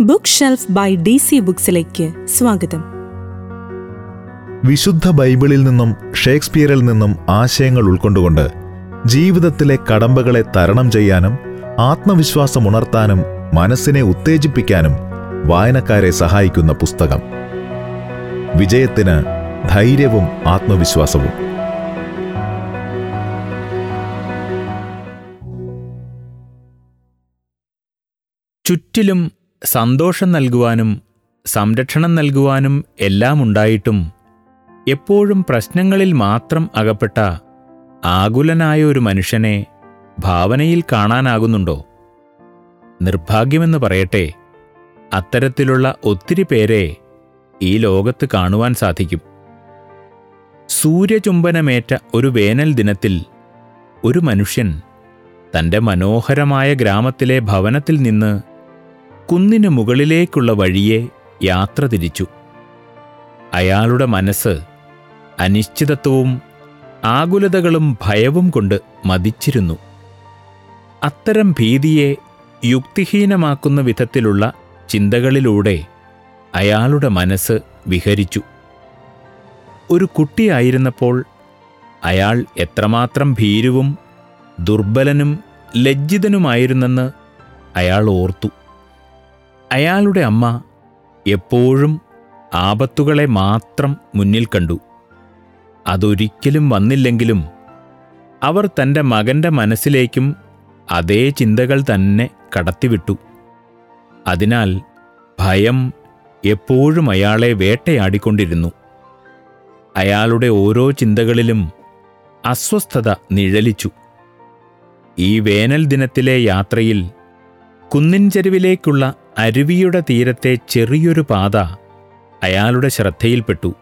Book shelf by D C ബുക്സിലേക്ക് സ്വാഗതം. വിശുദ്ധ ബൈബിളിൽ നിന്നും ഷേക്സ്പിയറിൽ നിന്നും ആശയങ്ങൾ ഉൾക്കൊണ്ടുകൊണ്ട് ജീവിതത്തിലെ കടമ്പകളെ തരണം ചെയ്യാനും ആത്മവിശ്വാസം ഉണർത്താനും മനസ്സിനെ ഉത്തേജിപ്പിക്കാനും വായനക്കാരെ സഹായിക്കുന്ന പുസ്തകം. വിജയത്തിന് ധൈര്യവും ആത്മവിശ്വാസവും. ചുറ്റിലും സന്തോഷം നൽകുവാനും സംരക്ഷണം നൽകുവാനും എല്ലാം ഉണ്ടായിട്ടും എപ്പോഴും പ്രശ്നങ്ങളിൽ മാത്രം അകപ്പെട്ട ആകുലനായ ഒരു മനുഷ്യനെ ഭാവനയിൽ കാണാനാകുന്നുണ്ടോ? നിർഭാഗ്യമെന്ന് പറയട്ടെ അത്തരത്തിലുള്ള ഒത്തിരി പേരെ ഈ ലോകത്ത് കാണുവാൻ സാധിക്കും. സൂര്യചുംബനമേറ്റ ഒരു വേനൽ ദിനത്തിൽ ഒരു മനുഷ്യൻ തന്റെ മനോഹരമായ ഗ്രാമത്തിലെ ഭവനത്തിൽ നിന്ന് കുന്നിന് മുകളിലേക്കുള്ള വഴിയെ യാത്ര തിരിച്ചു. അയാളുടെ മനസ്സ് അനിശ്ചിതത്വവും ആകുലതകളും ഭയവും കൊണ്ട് മതിച്ചിരുന്നു. അത്തരം ഭീതിയെ യുക്തിഹീനമാക്കുന്ന വിധത്തിലുള്ള ചിന്തകളിലൂടെ അയാളുടെ മനസ്സ് വിഹരിച്ചു. ഒരു കുട്ടിയായിരുന്നപ്പോൾ അയാൾ എത്രമാത്രം ഭീരുവും ദുർബലനും ലജ്ജിതനുമായിരുന്നെന്ന് അയാൾ ഓർത്തു. അയാളുടെ അമ്മ എപ്പോഴും ആപത്തുകളെ മാത്രം മുന്നിൽ കണ്ടു. അതൊരിക്കലും വന്നില്ലെങ്കിലും അവർ തന്റെ മകന്റെ മനസ്സിലേക്കും അതേ ചിന്തകൾ തന്നെ കടത്തിവിട്ടു. അതിനാൽ ഭയം എപ്പോഴും അയാളെ വേട്ടയാടിക്കൊണ്ടിരുന്നു. അയാളുടെ ഓരോ ചിന്തകളിലും അസ്വസ്ഥത നിഴലിച്ചു. ഈ വേനൽ ദിനത്തിലെ യാത്രയിൽ കുന്നിൻ ചെരുവിലേക്കുള്ള അരുവിയുടെ തീരത്തെ ചെറിയൊരു പാത അയാളുടെ ശ്രദ്ധയിൽപ്പെട്ടു.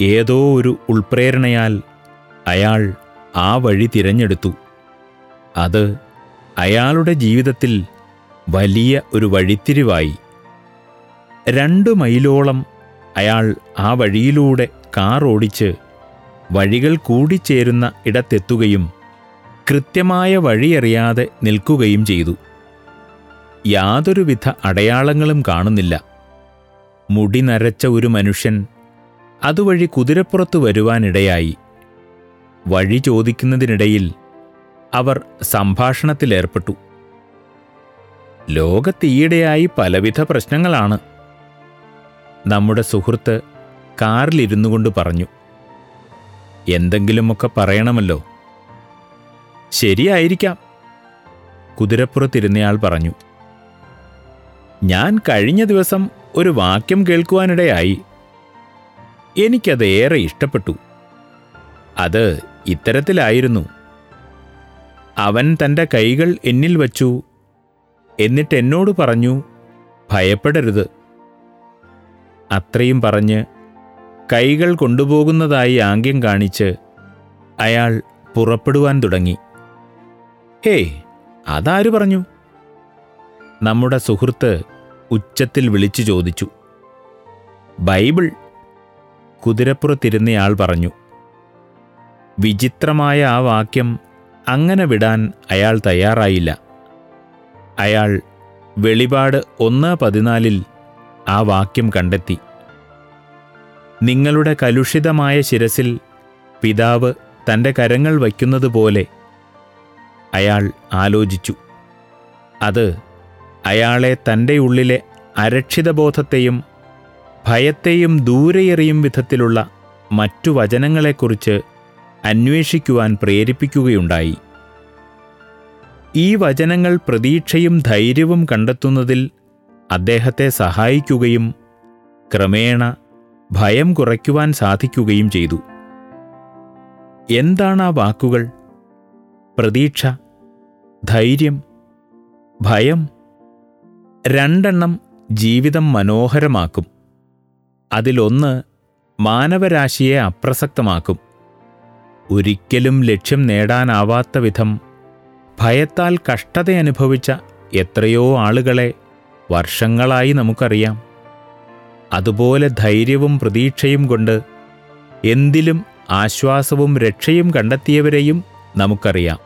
ഏതോ ഒരു ഉൾപ്രേരണയാൽ അയാൾ ആ വഴി തിരഞ്ഞെടുത്തു. അത് അയാളുടെ ജീവിതത്തിൽ വലിയ ഒരു വഴിത്തിരിവായി. രണ്ടു മൈലോളം അയാൾ ആ വഴിയിലൂടെ കാർ ഓടിച്ച് വഴികൾ കൂടിച്ചേരുന്ന ഇടത്തെത്തുകയും കൃത്യമായ വഴിയറിയാതെ നിൽക്കുകയും ചെയ്തു. യാതൊരുവിധ അടയാളങ്ങളും കാണുന്നില്ല. മുടി നരച്ച ഒരു മനുഷ്യൻ അതുവഴി കുതിരപ്പുറത്ത് വരുവാനിടയായി. വഴി ചോദിക്കുന്നതിനിടയിൽ അവർ സംഭാഷണത്തിലേർപ്പെട്ടു. ലോകത്തീയിടെയായി പലവിധ പ്രശ്നങ്ങളാണ്. നമ്മുടെ സുഹൃത്ത് കാറിലിരുന്നു കൊണ്ട് പറഞ്ഞു എന്തെങ്കിലുമൊക്കെ പറയണമല്ലോ. ശരിയായിരിക്കാം കുതിരപ്പുറത്തിരുന്നയാൾ പറഞ്ഞു. ഞാൻ കഴിഞ്ഞ ദിവസം ഒരു വാക്യം കേൾക്കുവാനിടയായി. എനിക്കത് ഏറെ ഇഷ്ടപ്പെട്ടു. അത് ഇത്തരത്തിലായിരുന്നു. അവൻ തന്റെ കൈകൾ എന്നിൽ വച്ചു. എന്നിട്ട് എന്നോട് പറഞ്ഞു ഭയപ്പെടരുത്. അത്രയും പറഞ്ഞ് കൈകൾ കൊണ്ടുപോകുന്നതായി ആംഗ്യം കാണിച്ച് അയാൾ പുറപ്പെടുവാൻ തുടങ്ങി. ഹേയ് അതാര് പറഞ്ഞു? നമ്മുടെ സുഹൃത്ത് ഉച്ചത്തിൽ വിളിച്ചു ചോദിച്ചു. ബൈബിൾ കുതിരപ്പുറത്തിരുന്നയാൾ പറഞ്ഞു വിചിത്രമായ ആ വാക്യം അങ്ങനെ വിടാൻ അയാൾ തയ്യാറായില്ല. അയാൾ വെളിപാട് ഒന്ന് പതിനാലിൽ ആ വാക്യം കണ്ടെത്തി. നിങ്ങളുടെ കലുഷിതമായ ശിരസിൽ പിതാവ് തന്റെ കരങ്ങൾ വയ്ക്കുന്നതുപോലെ അയാൾ ആലോചിച്ചു. അത് അയാളെ തന്റെ ഉള്ളിലെ അരക്ഷിതബോധത്തെയും ഭയത്തെയും ദൂരെയെറിയും വിധത്തിലുള്ള മറ്റു വചനങ്ങളെക്കുറിച്ച് അന്വേഷിക്കുവാൻ പ്രേരിപ്പിക്കുകയുണ്ടായി. ഈ വചനങ്ങൾ പ്രതീക്ഷയും ധൈര്യവും കണ്ടെത്തുന്നതിൽ അദ്ദേഹത്തെ സഹായിക്കുകയും ക്രമേണ ഭയം കുറയ്ക്കുവാൻ സാധിക്കുകയും ചെയ്തു. എന്താണ് ആ വാക്കുകൾ? പ്രതീക്ഷ ധൈര്യം ഭയം? രണ്ടെണ്ണം ജീവിതം മനോഹരമാക്കും. അതിലൊന്ന് മാനവരാശിയെ അപ്രസക്തമാക്കും. ഒരിക്കലും ലക്ഷ്യം നേടാനാവാത്ത വിധം ഭയത്താൽ കഷ്ടതയനുഭവിച്ച എത്രയോ ആളുകളെ വർഷങ്ങളായി നമുക്കറിയാം. അതുപോലെ ധൈര്യവും പ്രതീക്ഷയും കൊണ്ട് എന്തിലും ആശ്വാസവും രക്ഷയും കണ്ടെത്തിയവരെയും നമുക്കറിയാം.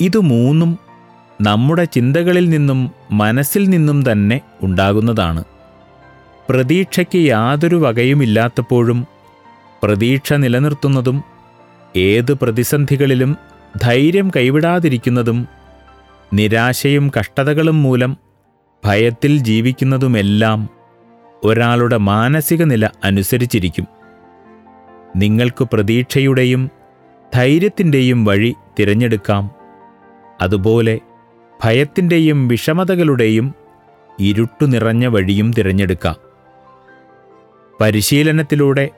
ഇതു മൂന്നും നമ്മുടെ ചിന്തകളിൽ നിന്നും മനസ്സിൽ നിന്നും തന്നെ ഉണ്ടാകുന്നതാണ്. പ്രതീക്ഷയ്ക്ക് യാതൊരു വകയുമില്ലാത്തപ്പോഴും പ്രതീക്ഷ നിലനിർത്തുന്നതും ഏത് പ്രതിസന്ധികളിലും ധൈര്യം കൈവിടാതിരിക്കുന്നതും നിരാശയും കഷ്ടതകളും മൂലം ഭയത്തിൽ ജീവിക്കുന്നതുമെല്ലാം ഒരാളുടെ മാനസിക നില അനുസരിച്ചിരിക്കും. നിങ്ങൾക്ക് പ്രതീക്ഷയുടെയും ധൈര്യത്തിന്റെയും വഴി തിരഞ്ഞെടുക്കാം. അതുപോലെ ഭയത്തിന്റെയും വിഷമതകളുടെയും ഇരുട്ടു നിറഞ്ഞ വഴിയും തിരഞ്ഞെടുക്കാം. പരിശീലനത്തിലൂടെ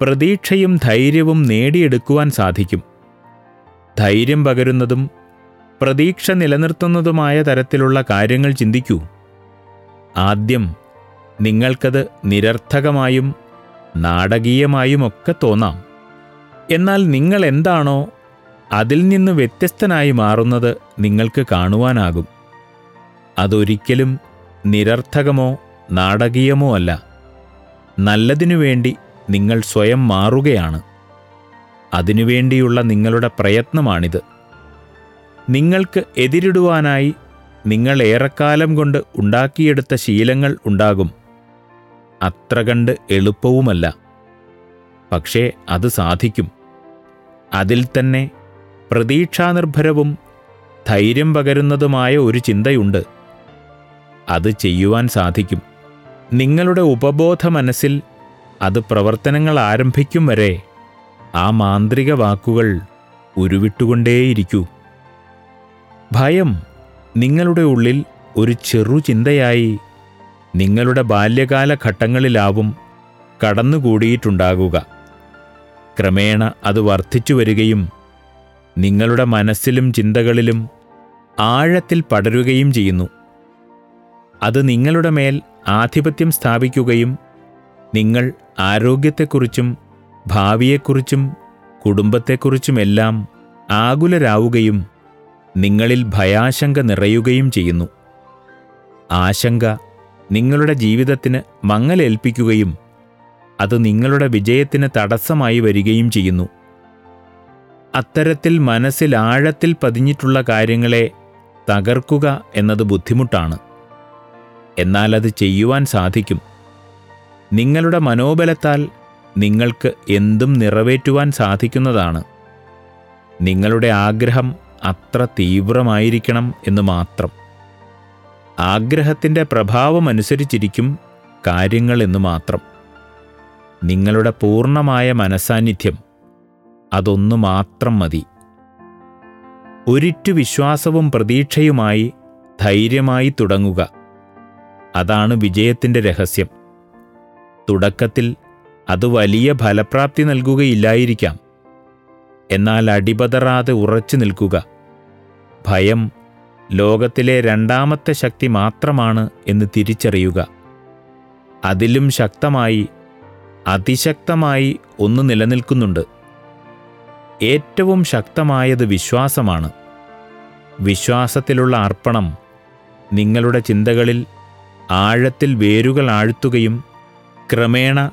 പ്രതീക്ഷയും ധൈര്യവും നേടിയെടുക്കുവാൻ സാധിക്കും. ധൈര്യം പകരുന്നതും പ്രതീക്ഷ നിലനിർത്തുന്നതുമായ തരത്തിലുള്ള കാര്യങ്ങൾ ചിന്തിക്കൂ. ആദ്യം നിങ്ങൾക്കത് നിരർത്ഥകമായും നാടകീയമായുമൊക്കെ തോന്നാം. എന്നാൽ നിങ്ങൾ എന്താണോ അതിൽ നിന്ന് വ്യത്യസ്തനായി മാറുന്നത് നിങ്ങൾക്ക് കാണുവാനാകും. അതൊരിക്കലും നിരർത്ഥകമോ നാടകീയമോ അല്ല. നല്ലതിനു വേണ്ടി നിങ്ങൾ സ്വയം മാറുകയാണ്. അതിനുവേണ്ടിയുള്ള നിങ്ങളുടെ പ്രയത്നമാണിത്. നിങ്ങൾക്ക് എതിരിടുവാനായി നിങ്ങൾ ഏറെക്കാലം കൊണ്ട് ഉണ്ടാക്കിയെടുത്ത ശീലങ്ങൾ ഉണ്ടാകും. അത്ര കണ്ട് എളുപ്പവുമല്ല. പക്ഷേ അത് സാധിക്കും. അതിൽ തന്നെ പ്രതീക്ഷാനിർഭരവും ധൈര്യം പകരുന്നതുമായ ഒരു ചിന്തയുണ്ട്. അത് ചെയ്യുവാൻ സാധിക്കും. നിങ്ങളുടെ ഉപബോധ മനസ്സിൽ അത് പ്രവർത്തനങ്ങൾ ആരംഭിക്കും വരെ ആ മാന്ത്രിക വാക്കുകൾ ഉരുവിട്ടുകൊണ്ടേയിരിക്കൂ. ഭയം നിങ്ങളുടെ ഉള്ളിൽ ഒരു ചെറു ചിന്തയായി നിങ്ങളുടെ ബാല്യകാല ഘട്ടങ്ങളിലാവും കടന്നുകൂടിയിട്ടുണ്ടാകുക. ക്രമേണ അത് വർദ്ധിച്ചു വരികയും നിങ്ങളുടെ മനസ്സിലും ചിന്തകളിലും ആഴത്തിൽ പടരുകയും ചെയ്യുന്നു. അത് നിങ്ങളുടെ മേൽ ആധിപത്യം സ്ഥാപിക്കുകയും നിങ്ങൾ ആരോഗ്യത്തെക്കുറിച്ചും ഭാവിയെക്കുറിച്ചും കുടുംബത്തെക്കുറിച്ചുമെല്ലാം ആകുലരാവുകയും നിങ്ങളിൽ ഭയാശങ്ക നിറയുകയും ചെയ്യുന്നു. ആശങ്ക നിങ്ങളുടെ ജീവിതത്തിന് മങ്ങലേൽപ്പിക്കുകയും അത് നിങ്ങളുടെ വിജയത്തിന് തടസ്സമായി വരികയും ചെയ്യുന്നു. അത്തരത്തിൽ മനസ്സിൽ ആഴത്തിൽ പതിഞ്ഞിട്ടുള്ള കാര്യങ്ങളെ തകർക്കുക എന്നത് ബുദ്ധിമുട്ടാണ്. എന്നാൽ അത് ചെയ്യുവാൻ സാധിക്കും. നിങ്ങളുടെ മനോബലത്താൽ നിങ്ങൾക്ക് എന്തും നിറവേറ്റുവാൻ സാധിക്കുന്നതാണ്. നിങ്ങളുടെ ആഗ്രഹം അത്ര തീവ്രമായിരിക്കണം എന്ന് മാത്രം. ആഗ്രഹത്തിന്റെ പ്രഭാവമനുസരിച്ചിരിക്കും കാര്യങ്ങൾ എന്ന് മാത്രം. നിങ്ങളുടെ പൂർണമായ മനസാന്നിധ്യം അതൊന്നു മാത്രം മതി. ഒരിറ്റു വിശ്വാസവും പ്രതീക്ഷയുമായി ധൈര്യമായി തുടങ്ങുക. അതാണ് വിജയത്തിന്റെ രഹസ്യം. തുടക്കത്തിൽ അത് വലിയ ഫലപ്രാപ്തി നൽകുകയില്ലായിരിക്കാം. എന്നാൽ അടിപതറാതെ ഉറച്ചു നിൽക്കുക. ഭയം ലോകത്തിലെ രണ്ടാമത്തെ ശക്തി മാത്രമാണ് എന്ന് തിരിച്ചറിയുക. അതിലും ശക്തമായി അതിശക്തമായി ഒന്ന് നിലനിൽക്കുന്നുണ്ട്. ഏറ്റവും ശക്തമായത് വിശ്വാസമാണ്. വിശ്വാസത്തിലുള്ള അർപ്പണം നിങ്ങളുടെ ചിന്തകളിൽ ആഴത്തിൽ വേരുകൾ ആഴ്ത്തുകയും ക്രമേണ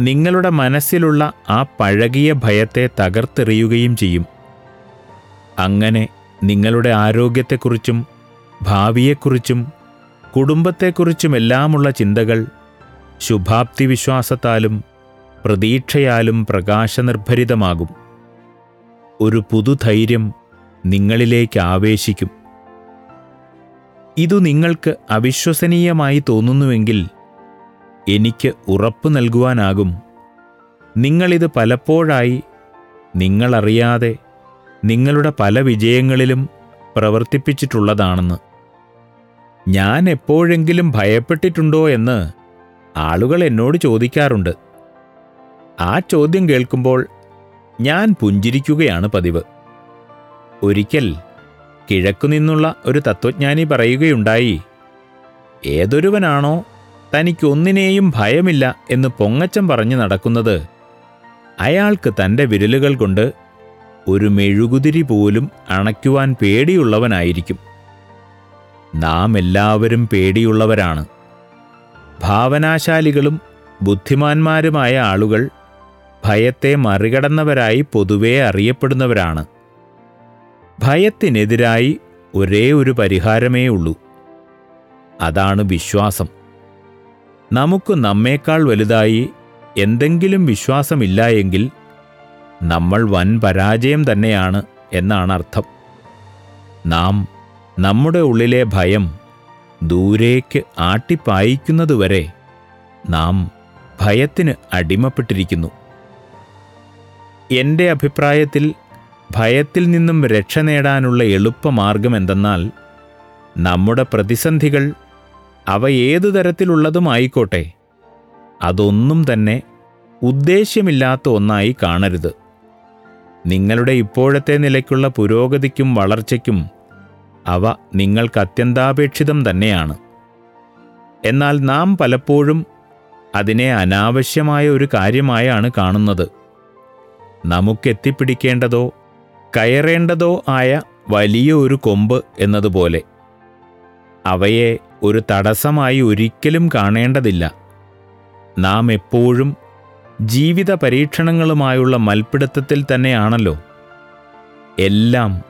നിങ്ങളുടെ മനസ്സിലുള്ള ആ പഴകിയ ഭയത്തെ തകർത്തെറിയുകയും ചെയ്യും. അങ്ങനെ നിങ്ങളുടെ ആരോഗ്യത്തെക്കുറിച്ചും ഭാവിയെക്കുറിച്ചും കുടുംബത്തെക്കുറിച്ചുമെല്ലാമുള്ള ചിന്തകൾ ശുഭാപ്തി വിശ്വാസത്താലും പ്രതീക്ഷയാലും പ്രകാശനിർഭരിതമാകും. ഒരു പുതുധൈര്യം നിങ്ങളിലേക്ക് ആവേശിക്കും. ഇതു നിങ്ങൾക്ക് അവിശ്വസനീയമായി തോന്നുന്നുവെങ്കിൽ എനിക്ക് ഉറപ്പ് നൽകുവാനാകും. നിങ്ങളിത് പലപ്പോഴായി നിങ്ങളറിയാതെ നിങ്ങളുടെ പല വിജയങ്ങളിലും പ്രവർത്തിപ്പിച്ചിട്ടുള്ളതാണെന്ന്. ഞാൻ എപ്പോഴെങ്കിലും ഭയപ്പെട്ടിട്ടുണ്ടോ എന്ന് ആളുകൾ എന്നോട് ചോദിക്കാറുണ്ട്. ആ ചോദ്യം കേൾക്കുമ്പോൾ ഞാൻ പുഞ്ചിരിക്കുകയാണ് പതിവ്. ഒരിക്കൽ കിഴക്കു നിന്നുള്ള ഒരു തത്വജ്ഞാനി പറയുകയുണ്ടായി ഏതൊരുവനാണോ തനിക്കൊന്നിനെയും ഭയമില്ല എന്ന് പൊങ്ങച്ചം പറഞ്ഞു നടക്കുന്നത്. അയാൾക്ക് തന്റെ വിരലുകൾ കൊണ്ട് ഒരു മെഴുകുതിരി പോലും അണയ്ക്കുവാൻ പേടിയുള്ളവനായിരിക്കും. നാം എല്ലാവരും പേടിയുള്ളവരാണ്. ഭാവനാശാലികളും ബുദ്ധിമാന്മാരുമായ ആളുകൾ ഭയത്തെ മറികടന്നവരായി പൊതുവെ അറിയപ്പെടുന്നവരാണ്. ഭയത്തിനെതിരായി ഒരേ ഒരു പരിഹാരമേ ഉള്ളൂ. അതാണ് വിശ്വാസം. നമുക്ക് നമ്മേക്കാൾ വലുതായി എന്തെങ്കിലും വിശ്വാസമില്ല എങ്കിൽ നമ്മൾ വൻ പരാജയം തന്നെയാണ് എന്നാണ് അർത്ഥം. നാം നമ്മുടെ ഉള്ളിലെ ഭയം ദൂരേക്ക് ആട്ടിപ്പായിക്കുന്നതുവരെ നാം ഭയത്തിന് അടിമപ്പെട്ടിരിക്കുന്നു. എന്റെ അഭിപ്രായത്തിൽ ഭയത്തിൽ നിന്നും രക്ഷ നേടാനുള്ള എളുപ്പമാർഗം എന്തെന്നാൽ നമ്മുടെ പ്രതിസന്ധികൾ അവ ഏതു തരത്തിലുള്ളതുമായിക്കോട്ടെ അതൊന്നും തന്നെ ഉദ്ദേശ്യമില്ലാത്ത ഒന്നായി കാണരുത്. നിങ്ങളുടെ ഇപ്പോഴത്തെ നിലയ്ക്കുള്ള പുരോഗതിക്കും വളർച്ചയ്ക്കും അവ നിങ്ങൾക്ക് അത്യന്താപേക്ഷിതം തന്നെയാണ്. എന്നാൽ നാം പലപ്പോഴും അതിനെ അനാവശ്യമായ ഒരു കാര്യമായാണ് കാണുന്നത്. നമുക്കെത്തിപ്പിടിക്കേണ്ടതോ കയറേണ്ടതോ ആയ വലിയ ഒരു കൊമ്പ് എന്നതുപോലെ. അവയെ ഒരു തടസ്സമായി ഒരിക്കലും കാണേണ്ടതില്ല. നാം എപ്പോഴും ജീവിത പരീക്ഷണങ്ങളുമായുള്ള മൽപ്പിടുത്തത്തിൽ തന്നെയാണല്ലോ. എല്ലാം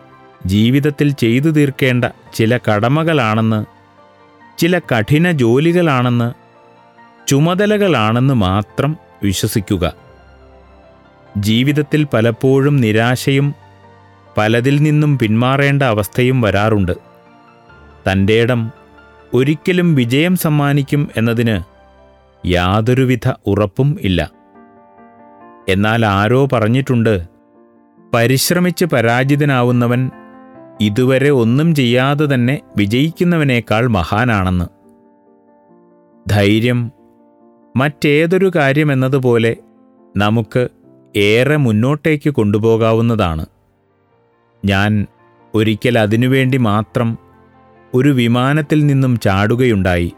ജീവിതത്തിൽ ചെയ്തു തീർക്കേണ്ട ചില കടമകളാണെന്ന് ചില കഠിന ജോലികളാണെന്ന് ചുമതലകളാണെന്ന് മാത്രം വിശ്വസിക്കുക. ജീവിതത്തിൽ പലപ്പോഴും നിരാശയും പലതിൽ നിന്നും പിന്മാറേണ്ട അവസ്ഥയും വരാറുണ്ട്. തന്റെ ഇടം ഒരിക്കലും വിജയം സമ്മാനിക്കും എന്നതിന് യാതൊരുവിധ ഉറപ്പും ഇല്ല. എന്നാൽ ആരോ പറഞ്ഞിട്ടുണ്ട് പരിശ്രമിച്ച് പരാജിതനാവുന്നവൻ ഇതുവരെ ഒന്നും ചെയ്യാതെ തന്നെ വിജയിക്കുന്നവനേക്കാൾ മഹാനാണെന്ന്. ധൈര്യം മറ്റേതൊരു കാര്യമെന്നതുപോലെ നമുക്ക് ഏറെ മുന്നോട്ടേക്ക് കൊണ്ടുപോകാവുന്നതാണ്. ഞാൻ ഒരിക്കൽ അതിനുവേണ്ടി മാത്രം ഒരു വിമാനത്തിൽ നിന്നും ചാടുകയുണ്ടായി.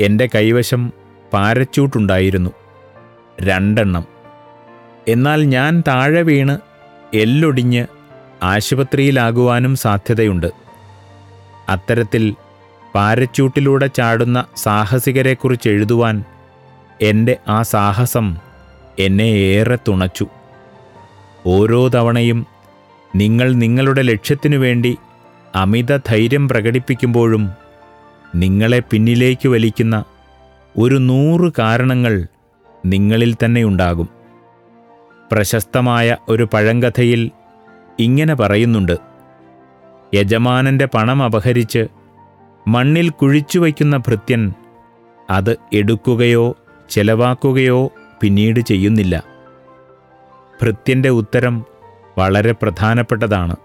എന്റെ കൈവശം പാരച്ചൂട്ടുണ്ടായിരുന്നു രണ്ടെണ്ണം. എന്നാൽ ഞാൻ താഴെ വീണ് എല്ലൊടിഞ്ഞ് ആശുപത്രിയിലാകുവാനും സാധ്യതയുണ്ട്. അത്തരത്തിൽ പാരച്ചൂട്ടിലൂടെ ചാടുന്ന സാഹസികരെക്കുറിച്ച് എഴുതുവാൻ എന്റെ ആ സാഹസം എന്നെ ഏറെ തുണച്ചു. ഓരോ തവണയും നിങ്ങൾ നിങ്ങളുടെ ലക്ഷ്യത്തിനു വേണ്ടി അമിത ധൈര്യം പ്രകടിപ്പിക്കുമ്പോഴും നിങ്ങളെ പിന്നിലേക്ക് വലിക്കുന്ന ഒരു നൂറ് കാരണങ്ങൾ നിങ്ങളിൽ തന്നെ ഉണ്ടാകും. പ്രശസ്തമായ ഒരു പഴങ്കഥയിൽ ഇങ്ങനെ പറയുന്നുണ്ട്. യജമാനന്റെ പണം അപഹരിച്ച് മണ്ണിൽ കുഴിച്ചു വയ്ക്കുന്ന ഭൃത്യൻ അത് എടുക്കുകയോ ചെലവാക്കുകയോ പിന്നീട് ചെയ്യുന്നില്ല. ഭൃത്യന്റെ ഉത്തരം വളരെ പ്രധാനപ്പെട്ടതാണ്.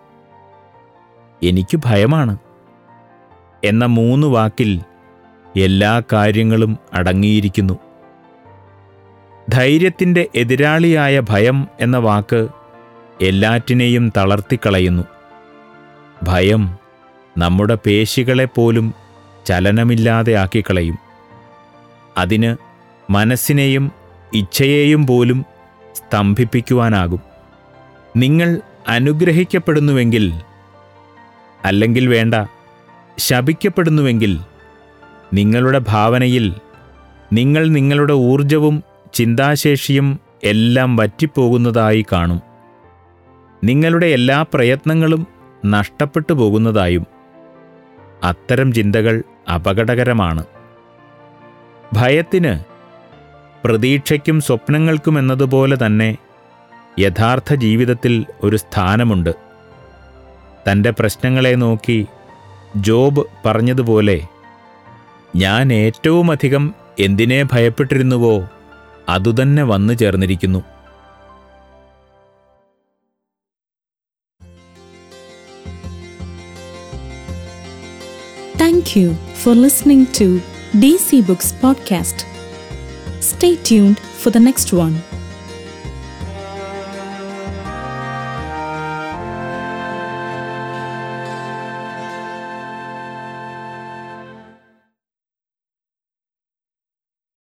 എനിക്ക് ഭയമാണ്. എന്ന മൂന്ന് വാക്കിൽ എല്ലാ കാര്യങ്ങളും അടങ്ങിയിരിക്കുന്നു. ധൈര്യത്തിന്റെ എതിരാളിയായ ഭയം എന്ന വാക്ക് എല്ലാറ്റിനെയും തളർത്തിക്കളയുന്നു. ഭയം നമ്മുടെ പേശികളെപ്പോലും ചലനമില്ലാതെ ആക്കിക്കളയും. അതിന് മനസ്സിനെയും ഇച്ഛയെയും പോലും സ്തംഭിപ്പിക്കുവാനാകും. നിങ്ങൾ അനുഗ്രഹിക്കപ്പെടുന്നുവെങ്കിൽ അല്ലെങ്കിൽ വേണ്ട ശപിക്കപ്പെടുന്നുവെങ്കിൽ നിങ്ങളുടെ ഭാവനയിൽ നിങ്ങൾ നിങ്ങളുടെ ഊർജവും ചിന്താശേഷിയും എല്ലാം വറ്റിപ്പോകുന്നതായി കാണും. നിങ്ങളുടെ എല്ലാ പ്രയത്നങ്ങളും നഷ്ടപ്പെട്ടു പോകുന്നതായും അത്തരം ചിന്തകൾ അപകടകരമാണ്. ഭയത്തിന് പ്രതീക്ഷയ്ക്കും സ്വപ്നങ്ങൾക്കും എന്നതുപോലെ തന്നെ യഥാർത്ഥ ജീവിതത്തിൽ ഒരു സ്ഥാനമുണ്ട് തന്റെ പ്രശ്നങ്ങളെ നോക്കി ജോബ് പറഞ്ഞതുപോലെ ഞാൻ ഏറ്റവുമധികം എന്തിനെ ഭയപ്പെട്ടിരുന്നുവോ അതുതന്നെ വന്നു ചേർന്നിരിക്കുന്നു thank you for listening to D C books Podcast. Stay tuned for the next one.